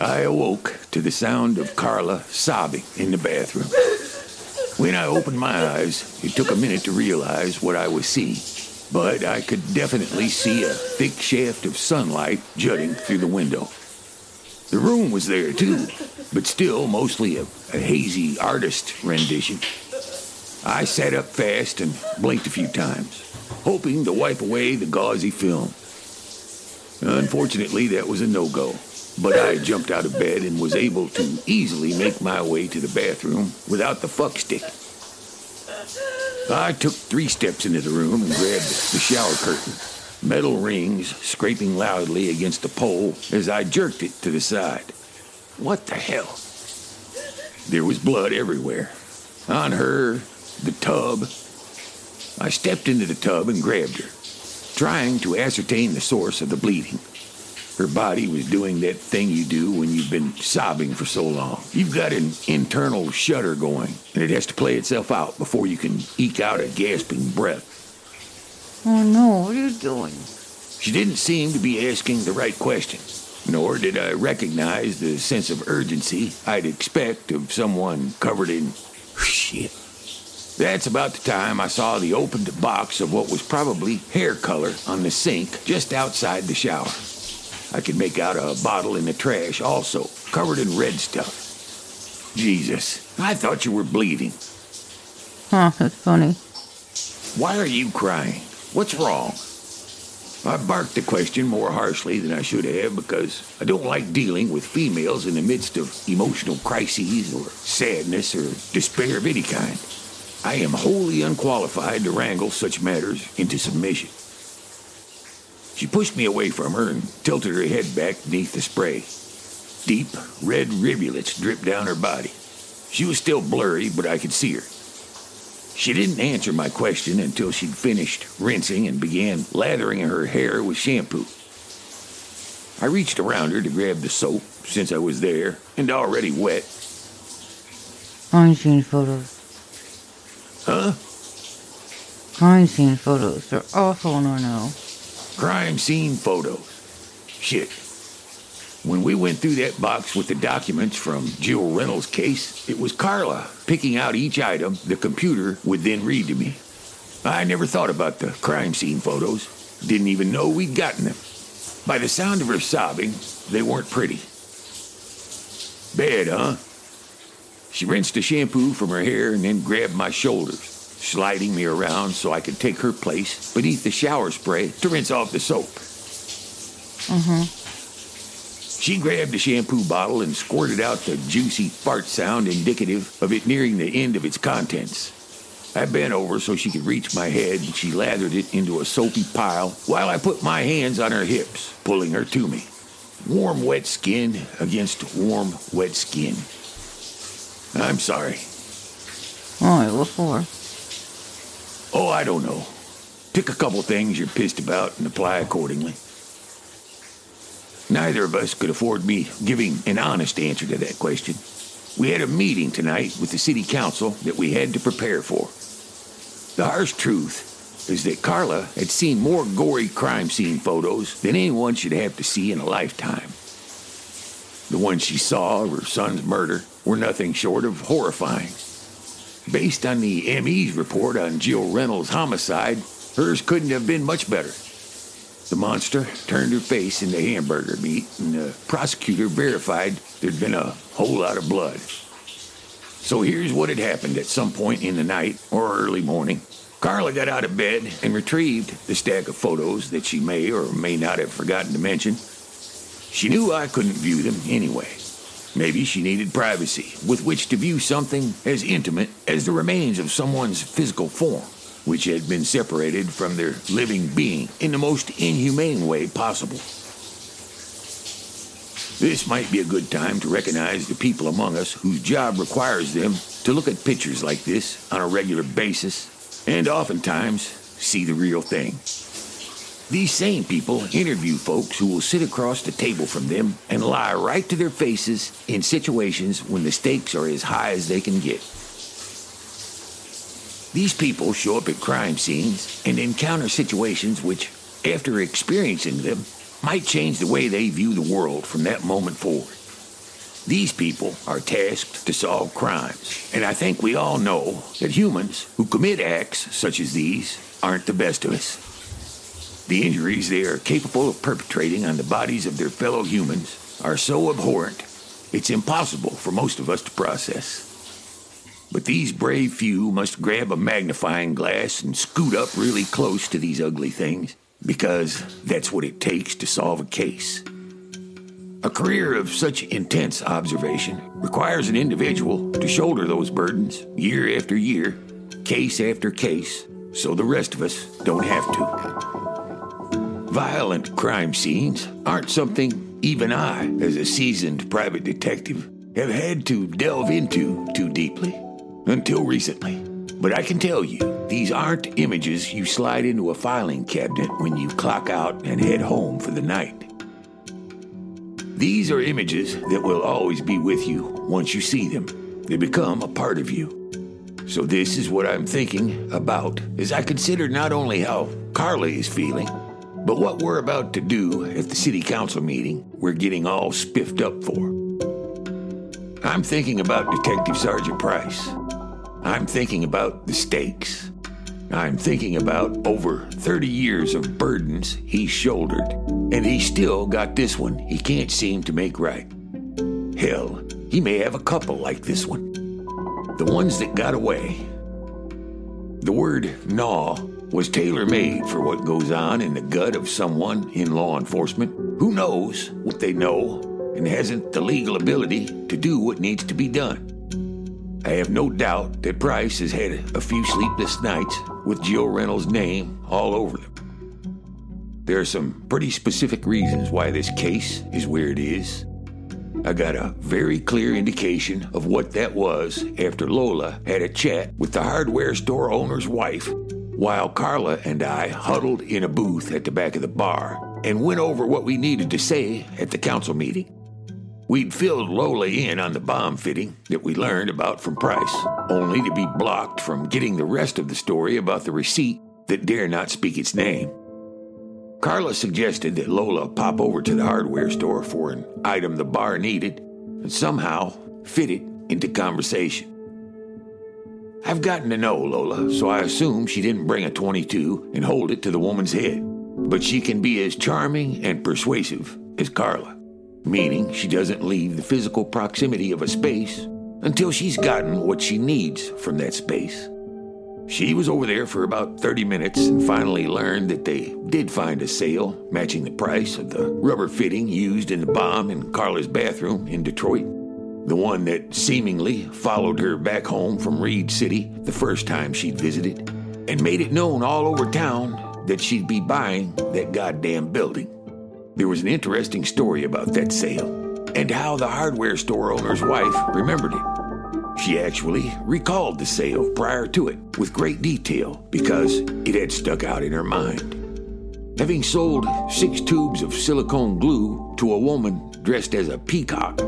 I awoke to the sound of Carla sobbing in the bathroom. When I opened my eyes, it took a minute to realize what I was seeing, but I could definitely see a thick shaft of sunlight jutting through the window. The room was there too, but still mostly a, a hazy artist rendition. I sat up fast and blinked a few times, hoping to wipe away the gauzy film. Unfortunately, that was a no go. But I jumped out of bed and was able to easily make my way to the bathroom without the fuck stick. I took three steps into the room and grabbed the shower curtain, metal rings scraping loudly against the pole as I jerked it to the side. What the hell? There was blood everywhere. On her, the tub. I stepped into the tub and grabbed her, trying to ascertain the source of the bleeding. Her body was doing that thing you do when you've been sobbing for so long. You've got an internal shudder going, and it has to play itself out before you can eke out a gasping breath. Oh no, what are you doing? She didn't seem to be asking the right questions nor did I recognize the sense of urgency I'd expect of someone covered in shit. That's about the time I saw the opened box of what was probably hair color on the sink just outside the shower. I could make out a bottle in the trash also, covered in red stuff. Jesus, I thought you were bleeding. Huh, that's funny. Why are you crying? What's wrong? I barked the question more harshly than I should have because I don't like dealing with females in the midst of emotional crises or sadness or despair of any kind. I am wholly unqualified to wrangle such matters into submission. She pushed me away from her and tilted her head back beneath the spray. Deep, red rivulets dripped down her body. She was still blurry, but I could see her. She didn't answer my question until she'd finished rinsing and began lathering her hair with shampoo. I reached around her to grab the soap, since I was there, and already wet. Crime scene photos. Huh? Crime scene photos. They're awful, I know. Crime scene photos. Shit. When we went through that box with the documents from Jill Reynolds' case, it was Carla picking out each item the computer would then read to me. I never thought about the crime scene photos. Didn't even know we'd gotten them. By the sound of her sobbing, they weren't pretty. Bad, huh? She rinsed the shampoo from her hair and then grabbed my shoulders, sliding me around so I could take her place beneath the shower spray to rinse off the soap. Mm-hmm. She grabbed the shampoo bottle and squirted out the juicy fart sound indicative of it nearing the end of its contents. I bent over so she could reach my head and she lathered it into a soapy pile while I put my hands on her hips, pulling her to me. Warm, wet skin against warm, wet skin. I'm sorry. Why, what for? Oh, I don't know. Pick a couple things you're pissed about and apply accordingly. Neither of us could afford me giving an honest answer to that question. We had a meeting tonight with the city council that we had to prepare for. The harsh truth is that Carla had seen more gory crime scene photos than anyone should have to see in a lifetime. The ones she saw of her son's murder were nothing short of horrifying. Based on the ME's report on Jill Reynolds' homicide, hers couldn't have been much better. The monster turned her face into hamburger meat, and the prosecutor verified there'd been a whole lot of blood. So here's what had happened at some point in the night or early morning. Carla got out of bed and retrieved the stack of photos that she may or may not have forgotten to mention. She knew I couldn't view them anyway. Maybe she needed privacy with which to view something as intimate as the remains of someone's physical form, which had been separated from their living being in the most inhumane way possible. This might be a good time to recognize the people among us whose job requires them to look at pictures like this on a regular basis and oftentimes see the real thing. These same people interview folks who will sit across the table from them and lie right to their faces in situations when the stakes are as high as they can get. These people show up at crime scenes and encounter situations which, after experiencing them, might change the way they view the world from that moment forward. These people are tasked to solve crimes, and I think we all know that humans who commit acts such as these aren't the best of us. The injuries they are capable of perpetrating on the bodies of their fellow humans are so abhorrent, it's impossible for most of us to process. But these brave few must grab a magnifying glass and scoot up really close to these ugly things, because that's what it takes to solve a case. A career of such intense observation requires an individual to shoulder those burdens year after year, case after case, so the rest of us don't have to. Violent crime scenes aren't something even I, as a seasoned private detective, have had to delve into too deeply until recently. But I can tell you, these aren't images you slide into a filing cabinet when you clock out and head home for the night. These are images that will always be with you once you see them. They become a part of you. So, this is what I'm thinking about as I consider not only how Carla is feeling, but what we're about to do at the city council meeting we're getting all spiffed up for. I'm thinking about Detective Sergeant Price. I'm thinking about the stakes. I'm thinking about over 30 years of burdens he shouldered, and he still got this one he can't seem to make right. Hell, he may have a couple like this one. The ones that got away. The word gnaw was tailor made for what goes on in the gut of someone in law enforcement who knows what they know and hasn't the legal ability to do what needs to be done. I have no doubt that Price has had a few sleepless nights with Joe Reynolds' name all over them. There are some pretty specific reasons why this case is where it is. I got a very clear indication of what that was after Lola had a chat with the hardware store owner's wife while Carla and I huddled in a booth at the back of the bar and went over what we needed to say at the council meeting. We'd filled Lola in on the bomb fitting that we learned about from Price, only to be blocked from getting the rest of the story about the receipt that dare not speak its name. Carla suggested that Lola pop over to the hardware store for an item the bar needed and somehow fit it into conversation. I've gotten to know Lola, so I assume she didn't bring a 22 and hold it to the woman's head. But she can be as charming and persuasive as Carla meaning she doesn't leave the physical proximity of a space until she's gotten what she needs from that space. She was over there for about 30 minutes and finally learned that they did find a sale matching the price of the rubber fitting used in the bomb in Carla's bathroom in Detroit. The one that seemingly followed her back home from Reed City the first time she'd visited and made it known all over town that she'd be buying that goddamn building. There was an interesting story about that sale and how the hardware store owner's wife remembered it. She actually recalled the sale prior to it with great detail because it had stuck out in her mind. Having sold six tubes of silicone glue to a woman dressed as a peacock.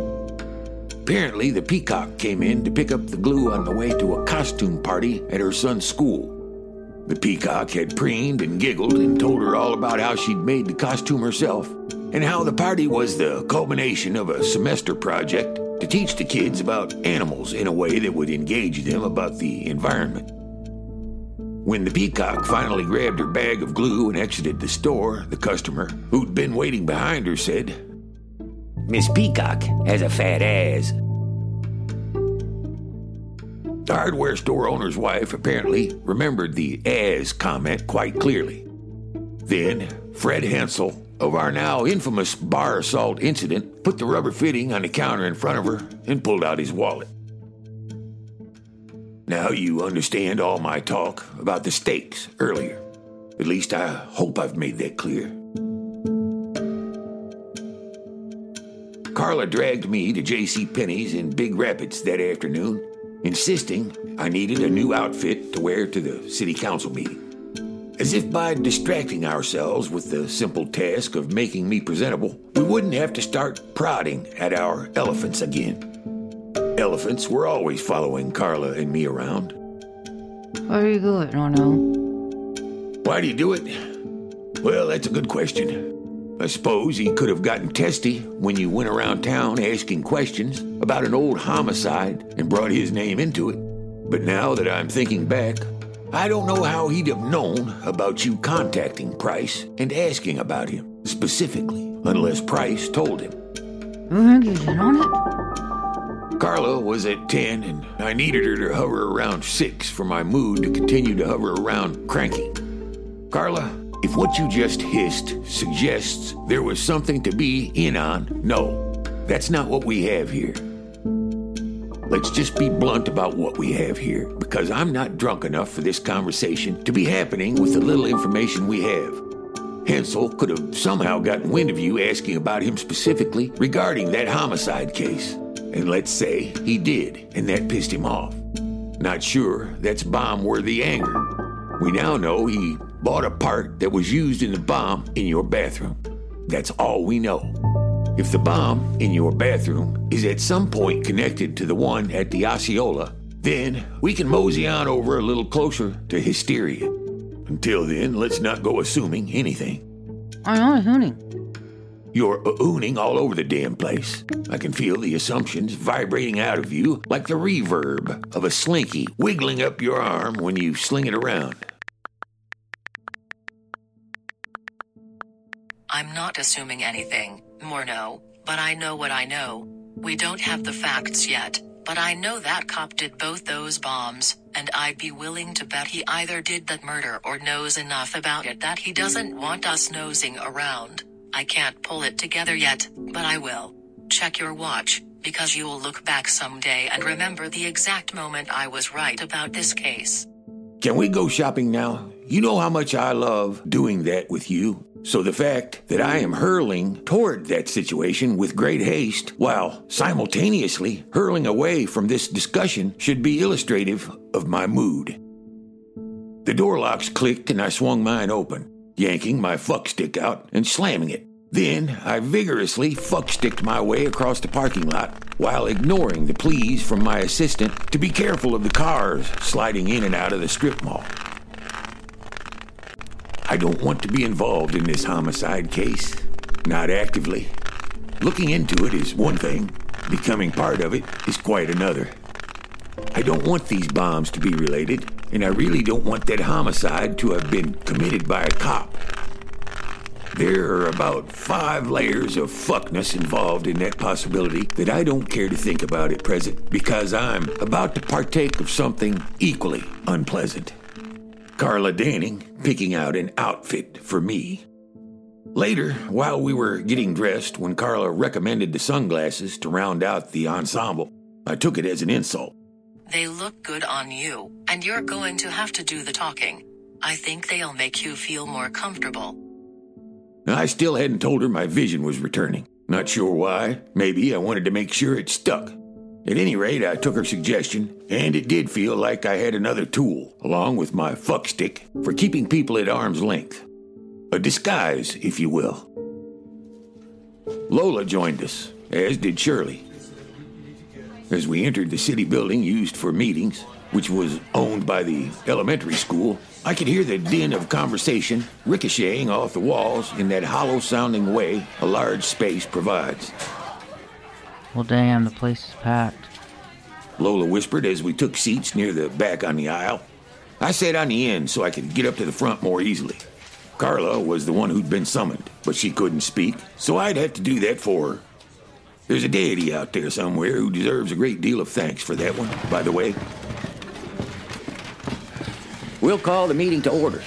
Apparently, the peacock came in to pick up the glue on the way to a costume party at her son's school. The peacock had preened and giggled and told her all about how she'd made the costume herself and how the party was the culmination of a semester project to teach the kids about animals in a way that would engage them about the environment. When the peacock finally grabbed her bag of glue and exited the store, the customer, who'd been waiting behind her, said, Miss Peacock has a fat ass. The hardware store owner's wife apparently remembered the as comment quite clearly. Then, Fred Hensel of our now infamous bar assault incident put the rubber fitting on the counter in front of her and pulled out his wallet. Now you understand all my talk about the stakes earlier. At least I hope I've made that clear. Carla dragged me to J.C. Penney's in Big Rapids that afternoon insisting I needed a new outfit to wear to the city council meeting. As if by distracting ourselves with the simple task of making me presentable, we wouldn't have to start prodding at our elephants again. Elephants were always following Carla and me around. Why do you do it, no? Why do you do it? Well, that's a good question. I suppose he could have gotten testy when you went around town asking questions about an old homicide and brought his name into it. But now that I'm thinking back, I don't know how he'd have known about you contacting Price and asking about him specifically, unless Price told him. You think he's in on it? Carla was at 10, and I needed her to hover around 6 for my mood to continue to hover around cranky. Carla, if what you just hissed suggests there was something to be in on, no, that's not what we have here. Let's just be blunt about what we have here, because I'm not drunk enough for this conversation to be happening with the little information we have. Hensel could have somehow gotten wind of you asking about him specifically regarding that homicide case. And let's say he did, and that pissed him off. Not sure that's bomb worthy anger. We now know he bought a part that was used in the bomb in your bathroom. That's all we know. If the bomb in your bathroom is at some point connected to the one at the Osceola, then we can mosey on over a little closer to hysteria. Until then, let's not go assuming anything. I'm only hooning. You're ooning all over the damn place. I can feel the assumptions vibrating out of you like the reverb of a slinky wiggling up your arm when you sling it around. I'm not assuming anything, Morneau, but I know what I know. We don't have the facts yet, but I know that cop did both those bombs, and I'd be willing to bet he either did that murder or knows enough about it that he doesn't want us nosing around. I can't pull it together yet, but I will. Check your watch, because you'll look back someday and remember the exact moment I was right about this case. Can we go shopping now? You know how much I love doing that with you. So the fact that I am hurling toward that situation with great haste while simultaneously hurling away from this discussion should be illustrative of my mood. The door locks clicked and I swung mine open, yanking my fuck stick out and slamming it. Then I vigorously fucksticked my way across the parking lot while ignoring the pleas from my assistant to be careful of the cars sliding in and out of the strip mall. I don't want to be involved in this homicide case. Not actively. Looking into it is one thing, becoming part of it is quite another. I don't want these bombs to be related, and I really don't want that homicide to have been committed by a cop. There are about five layers of fuckness involved in that possibility that I don't care to think about at present because I'm about to partake of something equally unpleasant. Carla Danning picking out an outfit for me. Later, while we were getting dressed, when Carla recommended the sunglasses to round out the ensemble, I took it as an insult. They look good on you, and you're going to have to do the talking. I think they'll make you feel more comfortable. I still hadn't told her my vision was returning. Not sure why. Maybe I wanted to make sure it stuck. At any rate, I took her suggestion, and it did feel like I had another tool, along with my fuck stick, for keeping people at arm's length. A disguise, if you will. Lola joined us, as did Shirley. As we entered the city building used for meetings, which was owned by the elementary school, I could hear the din of conversation ricocheting off the walls in that hollow sounding way a large space provides. Well, damn, the place is packed. Lola whispered as we took seats near the back on the aisle. I sat on the end so I could get up to the front more easily. Carla was the one who'd been summoned, but she couldn't speak, so I'd have to do that for her. There's a deity out there somewhere who deserves a great deal of thanks for that one, by the way. We'll call the meeting to order.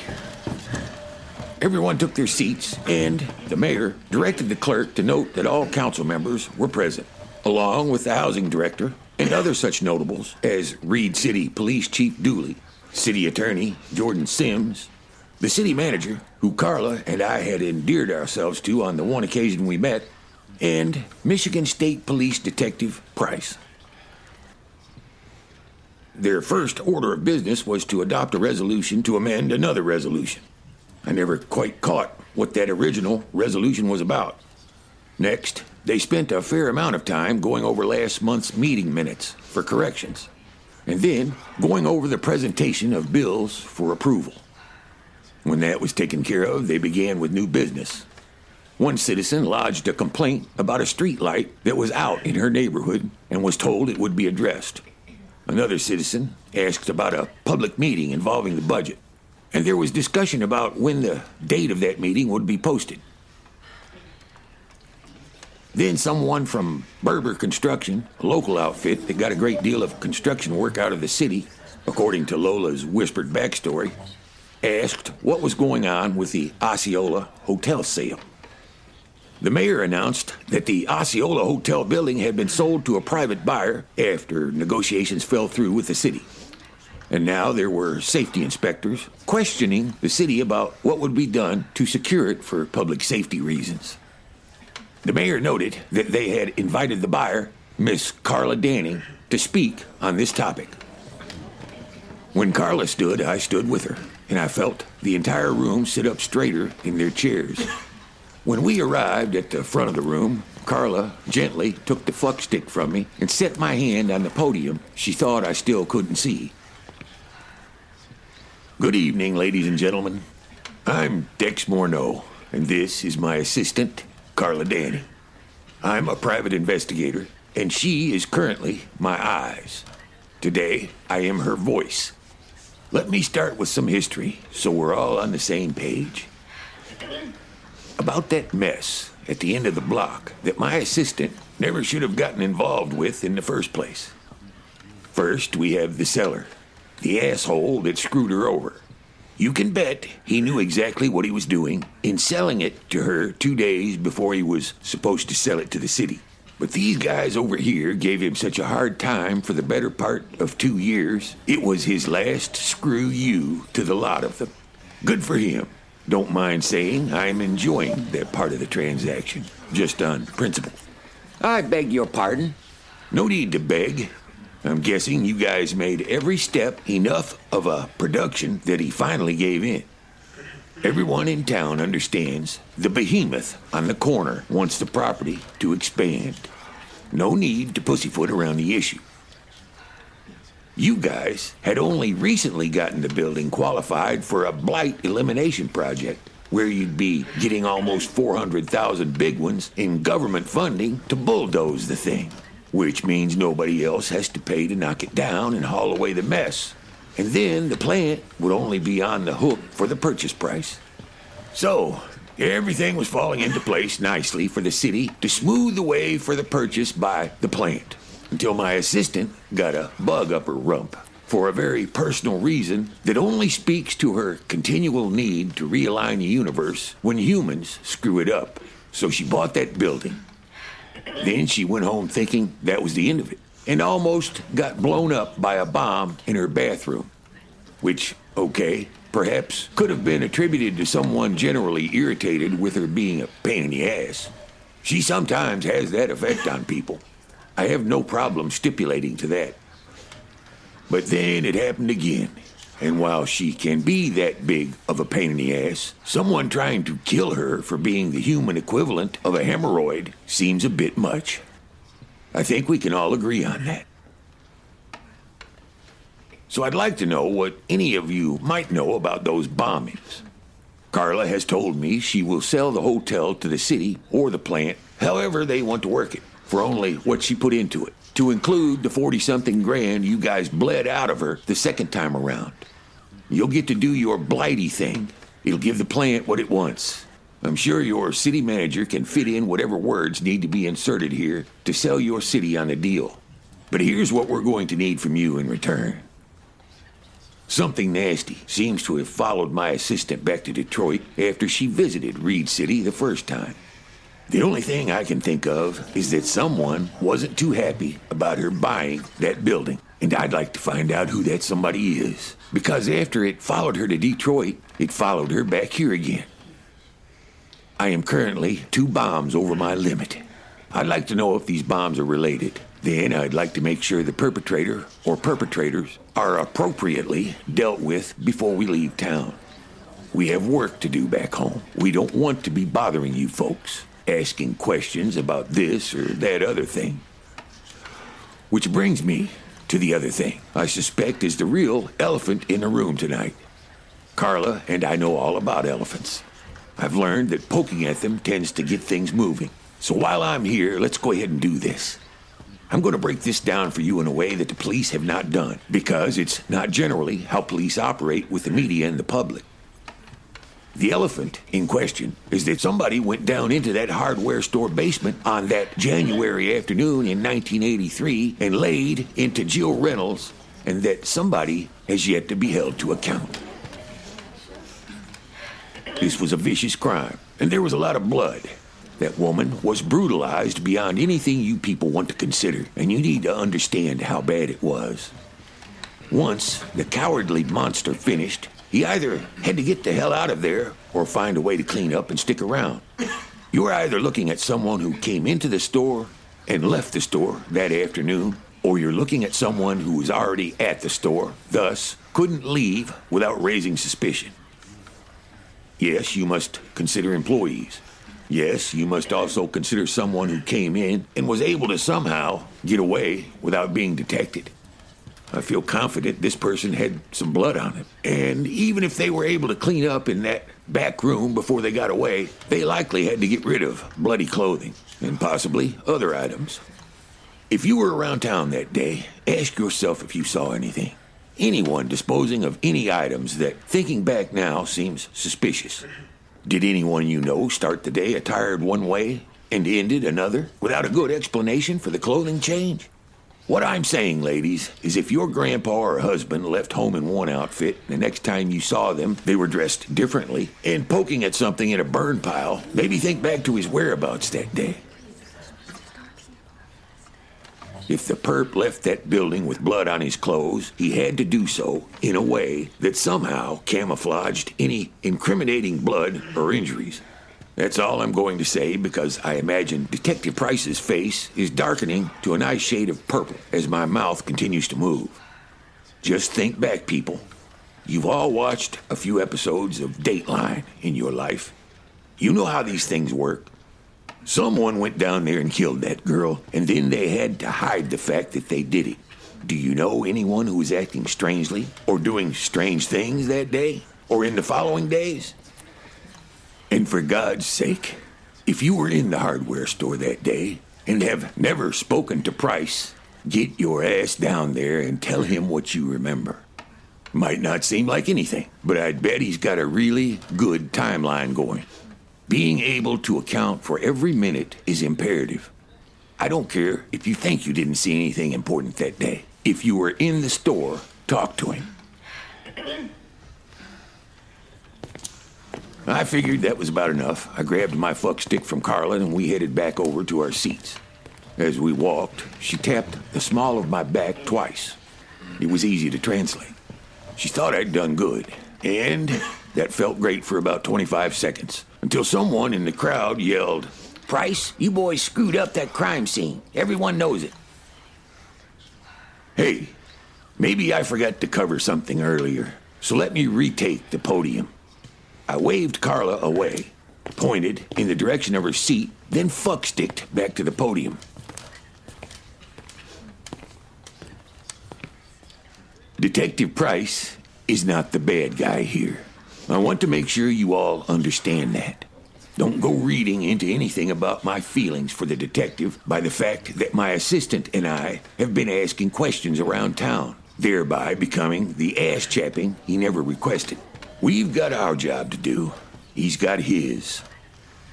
Everyone took their seats, and the mayor directed the clerk to note that all council members were present along with the housing director and other such notables as Reed City Police Chief Dooley, City Attorney Jordan Sims, the city manager, who Carla and I had endeared ourselves to on the one occasion we met, and Michigan State Police Detective Price. Their first order of business was to adopt a resolution to amend another resolution. I never quite caught what that original resolution was about. Next, they spent a fair amount of time going over last month's meeting minutes for corrections, and then going over the presentation of bills for approval. When that was taken care of, they began with new business. One citizen lodged a complaint about a street light that was out in her neighborhood and was told it would be addressed. Another citizen asked about a public meeting involving the budget, and there was discussion about when the date of that meeting would be posted. Then someone from Berber Construction, a local outfit that got a great deal of construction work out of the city, according to Lola's whispered backstory, asked what was going on with the Osceola hotel sale. The mayor announced that the Osceola Hotel building had been sold to a private buyer after negotiations fell through with the city. And now there were safety inspectors questioning the city about what would be done to secure it for public safety reasons. The mayor noted that they had invited the buyer, Miss Carla Danning, to speak on this topic. When Carla stood, I stood with her, and I felt the entire room sit up straighter in their chairs. When we arrived at the front of the room, Carla gently took the fuck stick from me and set my hand on the podium she thought I still couldn't see. Good evening, ladies and gentlemen. I'm Dex Morneau, and this is my assistant, Carla Danning. I'm a private investigator, and she is currently my eyes. Today, I am her voice. Let me start with some history so we're all on the same page about that mess at the end of the block that my assistant never should have gotten involved with in the first place. First, we have the seller, the asshole that screwed her over. You can bet he knew exactly what he was doing in selling it to her two days before he was supposed to sell it to the city. But these guys over here gave him such a hard time for the better part of two years, it was his last screw you to the lot of them. Good for him. Don't mind saying I'm enjoying that part of the transaction, just on principle. I beg your pardon. No need to beg. I'm guessing you guys made every step enough of a production that he finally gave in. Everyone in town understands the behemoth on the corner wants the property to expand. No need to pussyfoot around the issue. You guys had only recently gotten the building qualified for a blight elimination project where you'd be getting almost 400,000 big ones in government funding to bulldoze the thing, which means nobody else has to pay to knock it down and haul away the mess. And then the plant would only be on the hook for the purchase price. So, everything was falling into place nicely for the city to smooth the way for the purchase by the plant until my assistant got a bug up her rump for a very personal reason that only speaks to her continual need to realign the universe when humans screw it up. So she bought that building. Then she went home thinking that was the end of it and almost got blown up by a bomb in her bathroom. Which, okay, perhaps could have been attributed to someone generally irritated with her being a pain in the ass. She sometimes has that effect on people. I have no problem stipulating to that. But then it happened again. And while she can be that big of a pain in the ass, someone trying to kill her for being the human equivalent of a hemorrhoid seems a bit much. I think we can all agree on that. So I'd like to know what any of you might know about those bombings. Carla has told me she will sell the hotel to the city or the plant, however they want to work it for only what she put into it, to include the 40 something grand you guys bled out of her the second time around. You'll get to do your blighty thing. It'll give the plant what it wants. I'm sure your city manager can fit in whatever words need to be inserted here to sell your city on a deal. But here's what we're going to need from you in return. Something nasty seems to have followed my assistant back to Detroit after she visited Reed City the first time. The only thing I can think of is that someone wasn't too happy about her buying that building. And I'd like to find out who that somebody is. Because after it followed her to Detroit, it followed her back here again. I am currently two bombs over my limit. I'd like to know if these bombs are related. Then I'd like to make sure the perpetrator or perpetrators are appropriately dealt with before we leave town. We have work to do back home. We don't want to be bothering you folks asking questions about this or that other thing. Which brings me to the other thing I suspect is the real elephant in the room tonight. Carla and I know all about elephants. I've learned that poking at them tends to get things moving. So while I'm here, let's go ahead and do this. I'm going to break this down for you in a way that the police have not done, because it's not generally how police operate with the media and the public. The elephant in question is that somebody went down into that hardware store basement on that January afternoon in 1983 and laid into Jill Reynolds, and that somebody has yet to be held to account. This was a vicious crime, and there was a lot of blood. That woman was brutalized beyond anything you people want to consider, and you need to understand how bad it was. Once the cowardly monster finished, he either had to get the hell out of there or find a way to clean up and stick around. You're either looking at someone who came into the store and left the store that afternoon, or you're looking at someone who was already at the store, thus couldn't leave without raising suspicion. Yes, you must consider employees. Yes, you must also consider someone who came in and was able to somehow get away without being detected. I feel confident this person had some blood on him. And even if they were able to clean up in that back room before they got away, they likely had to get rid of bloody clothing and possibly other items. If you were around town that day, ask yourself if you saw anything. Anyone disposing of any items that, thinking back now, seems suspicious. Did anyone you know start the day attired one way and ended another without a good explanation for the clothing change? What I'm saying, ladies, is if your grandpa or husband left home in one outfit, the next time you saw them, they were dressed differently, and poking at something in a burn pile, maybe think back to his whereabouts that day. If the perp left that building with blood on his clothes, he had to do so in a way that somehow camouflaged any incriminating blood or injuries. That's all I'm going to say because I imagine Detective Price's face is darkening to a nice shade of purple as my mouth continues to move. Just think back, people. You've all watched a few episodes of Dateline in your life. You know how these things work. Someone went down there and killed that girl, and then they had to hide the fact that they did it. Do you know anyone who was acting strangely or doing strange things that day or in the following days? And for God's sake, if you were in the hardware store that day and have never spoken to Price, get your ass down there and tell him what you remember. Might not seem like anything, but I'd bet he's got a really good timeline going. Being able to account for every minute is imperative. I don't care if you think you didn't see anything important that day. If you were in the store, talk to him. I figured that was about enough. I grabbed my fuck stick from Carla and we headed back over to our seats. As we walked, she tapped the small of my back twice. It was easy to translate. She thought I'd done good, and that felt great for about 25 seconds until someone in the crowd yelled, Price, you boys screwed up that crime scene. Everyone knows it. Hey, maybe I forgot to cover something earlier, so let me retake the podium. I waved Carla away, pointed in the direction of her seat, then fucksticked back to the podium. Detective Price is not the bad guy here. I want to make sure you all understand that. Don't go reading into anything about my feelings for the detective by the fact that my assistant and I have been asking questions around town, thereby becoming the ass chapping he never requested. We've got our job to do. He's got his.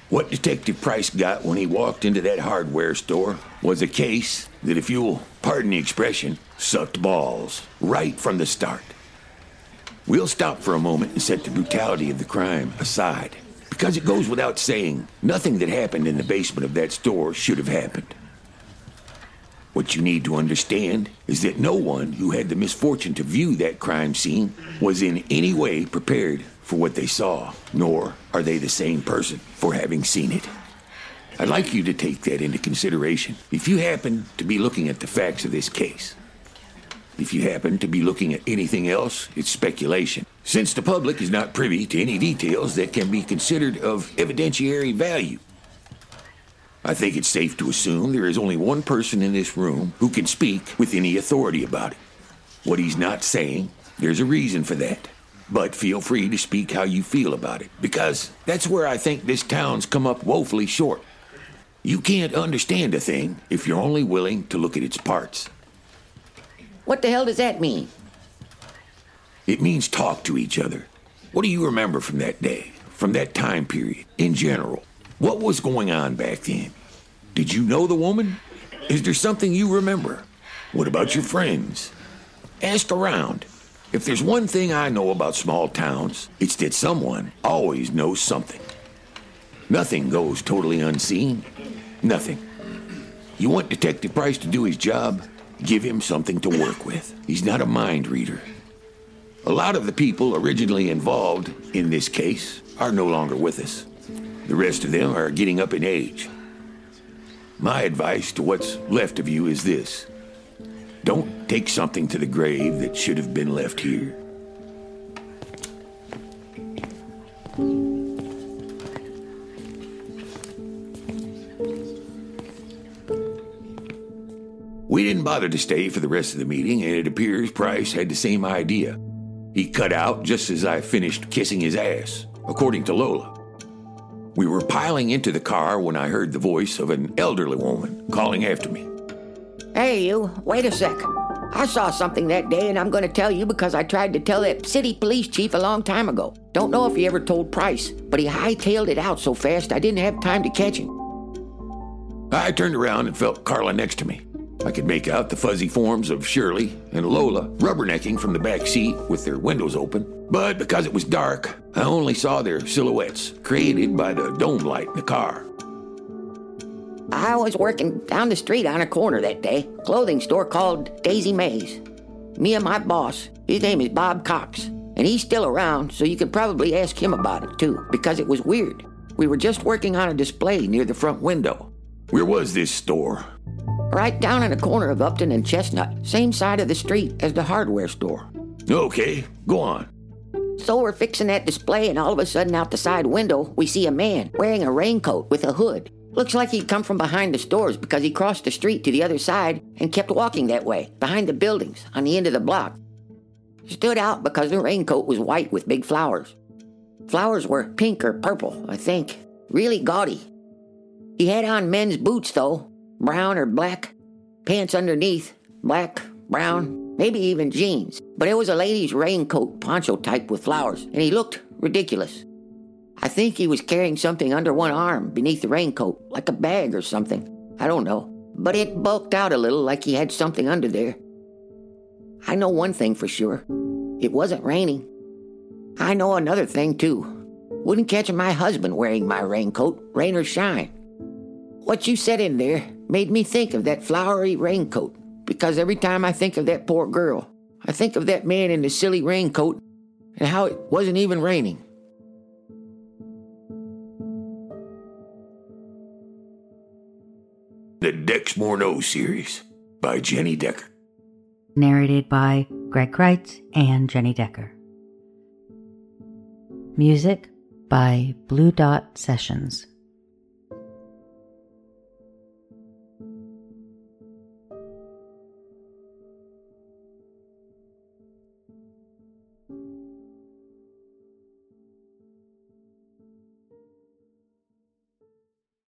What Detective Price got when he walked into that hardware store was a case that, if you'll pardon the expression, sucked balls right from the start. We'll stop for a moment and set the brutality of the crime aside, because it goes without saying nothing that happened in the basement of that store should have happened. What you need to understand is that no one who had the misfortune to view that crime scene was in any way prepared for what they saw, nor are they the same person for having seen it. I'd like you to take that into consideration if you happen to be looking at the facts of this case. If you happen to be looking at anything else, it's speculation, since the public is not privy to any details that can be considered of evidentiary value. I think it's safe to assume there is only one person in this room who can speak with any authority about it. What he's not saying, there's a reason for that. But feel free to speak how you feel about it, because that's where I think this town's come up woefully short. You can't understand a thing if you're only willing to look at its parts. What the hell does that mean? It means talk to each other. What do you remember from that day, from that time period, in general? What was going on back then? Did you know the woman? Is there something you remember? What about your friends? Ask around. If there's one thing I know about small towns, it's that someone always knows something. Nothing goes totally unseen. Nothing. You want Detective Price to do his job? Give him something to work with. He's not a mind reader. A lot of the people originally involved in this case are no longer with us. The rest of them are getting up in age. My advice to what's left of you is this don't take something to the grave that should have been left here. We didn't bother to stay for the rest of the meeting, and it appears Price had the same idea. He cut out just as I finished kissing his ass, according to Lola. We were piling into the car when I heard the voice of an elderly woman calling after me. Hey, you, wait a sec. I saw something that day, and I'm going to tell you because I tried to tell that city police chief a long time ago. Don't know if he ever told Price, but he hightailed it out so fast I didn't have time to catch him. I turned around and felt Carla next to me. I could make out the fuzzy forms of Shirley and Lola rubbernecking from the back seat with their windows open. But because it was dark, I only saw their silhouettes created by the dome light in the car. I was working down the street on a corner that day, clothing store called Daisy Mays. Me and my boss, his name is Bob Cox, and he's still around, so you could probably ask him about it too, because it was weird. We were just working on a display near the front window. Where was this store? Right down in the corner of Upton and Chestnut, same side of the street as the hardware store. Okay, go on. So we're fixing that display, and all of a sudden, out the side window, we see a man wearing a raincoat with a hood. Looks like he'd come from behind the stores because he crossed the street to the other side and kept walking that way, behind the buildings, on the end of the block. Stood out because the raincoat was white with big flowers. Flowers were pink or purple, I think. Really gaudy. He had on men's boots, though, brown or black. Pants underneath, black, brown, maybe even jeans. But it was a lady's raincoat poncho type with flowers, and he looked ridiculous. I think he was carrying something under one arm beneath the raincoat, like a bag or something. I don't know. But it bulked out a little like he had something under there. I know one thing for sure it wasn't raining. I know another thing too. Wouldn't catch my husband wearing my raincoat, rain or shine. What you said in there made me think of that flowery raincoat, because every time I think of that poor girl, I think of that man in the silly raincoat and how it wasn't even raining. The Dex Morneau series by Jenny Decker. Narrated by Greg Kreitz and Jenny Decker. Music by Blue Dot Sessions.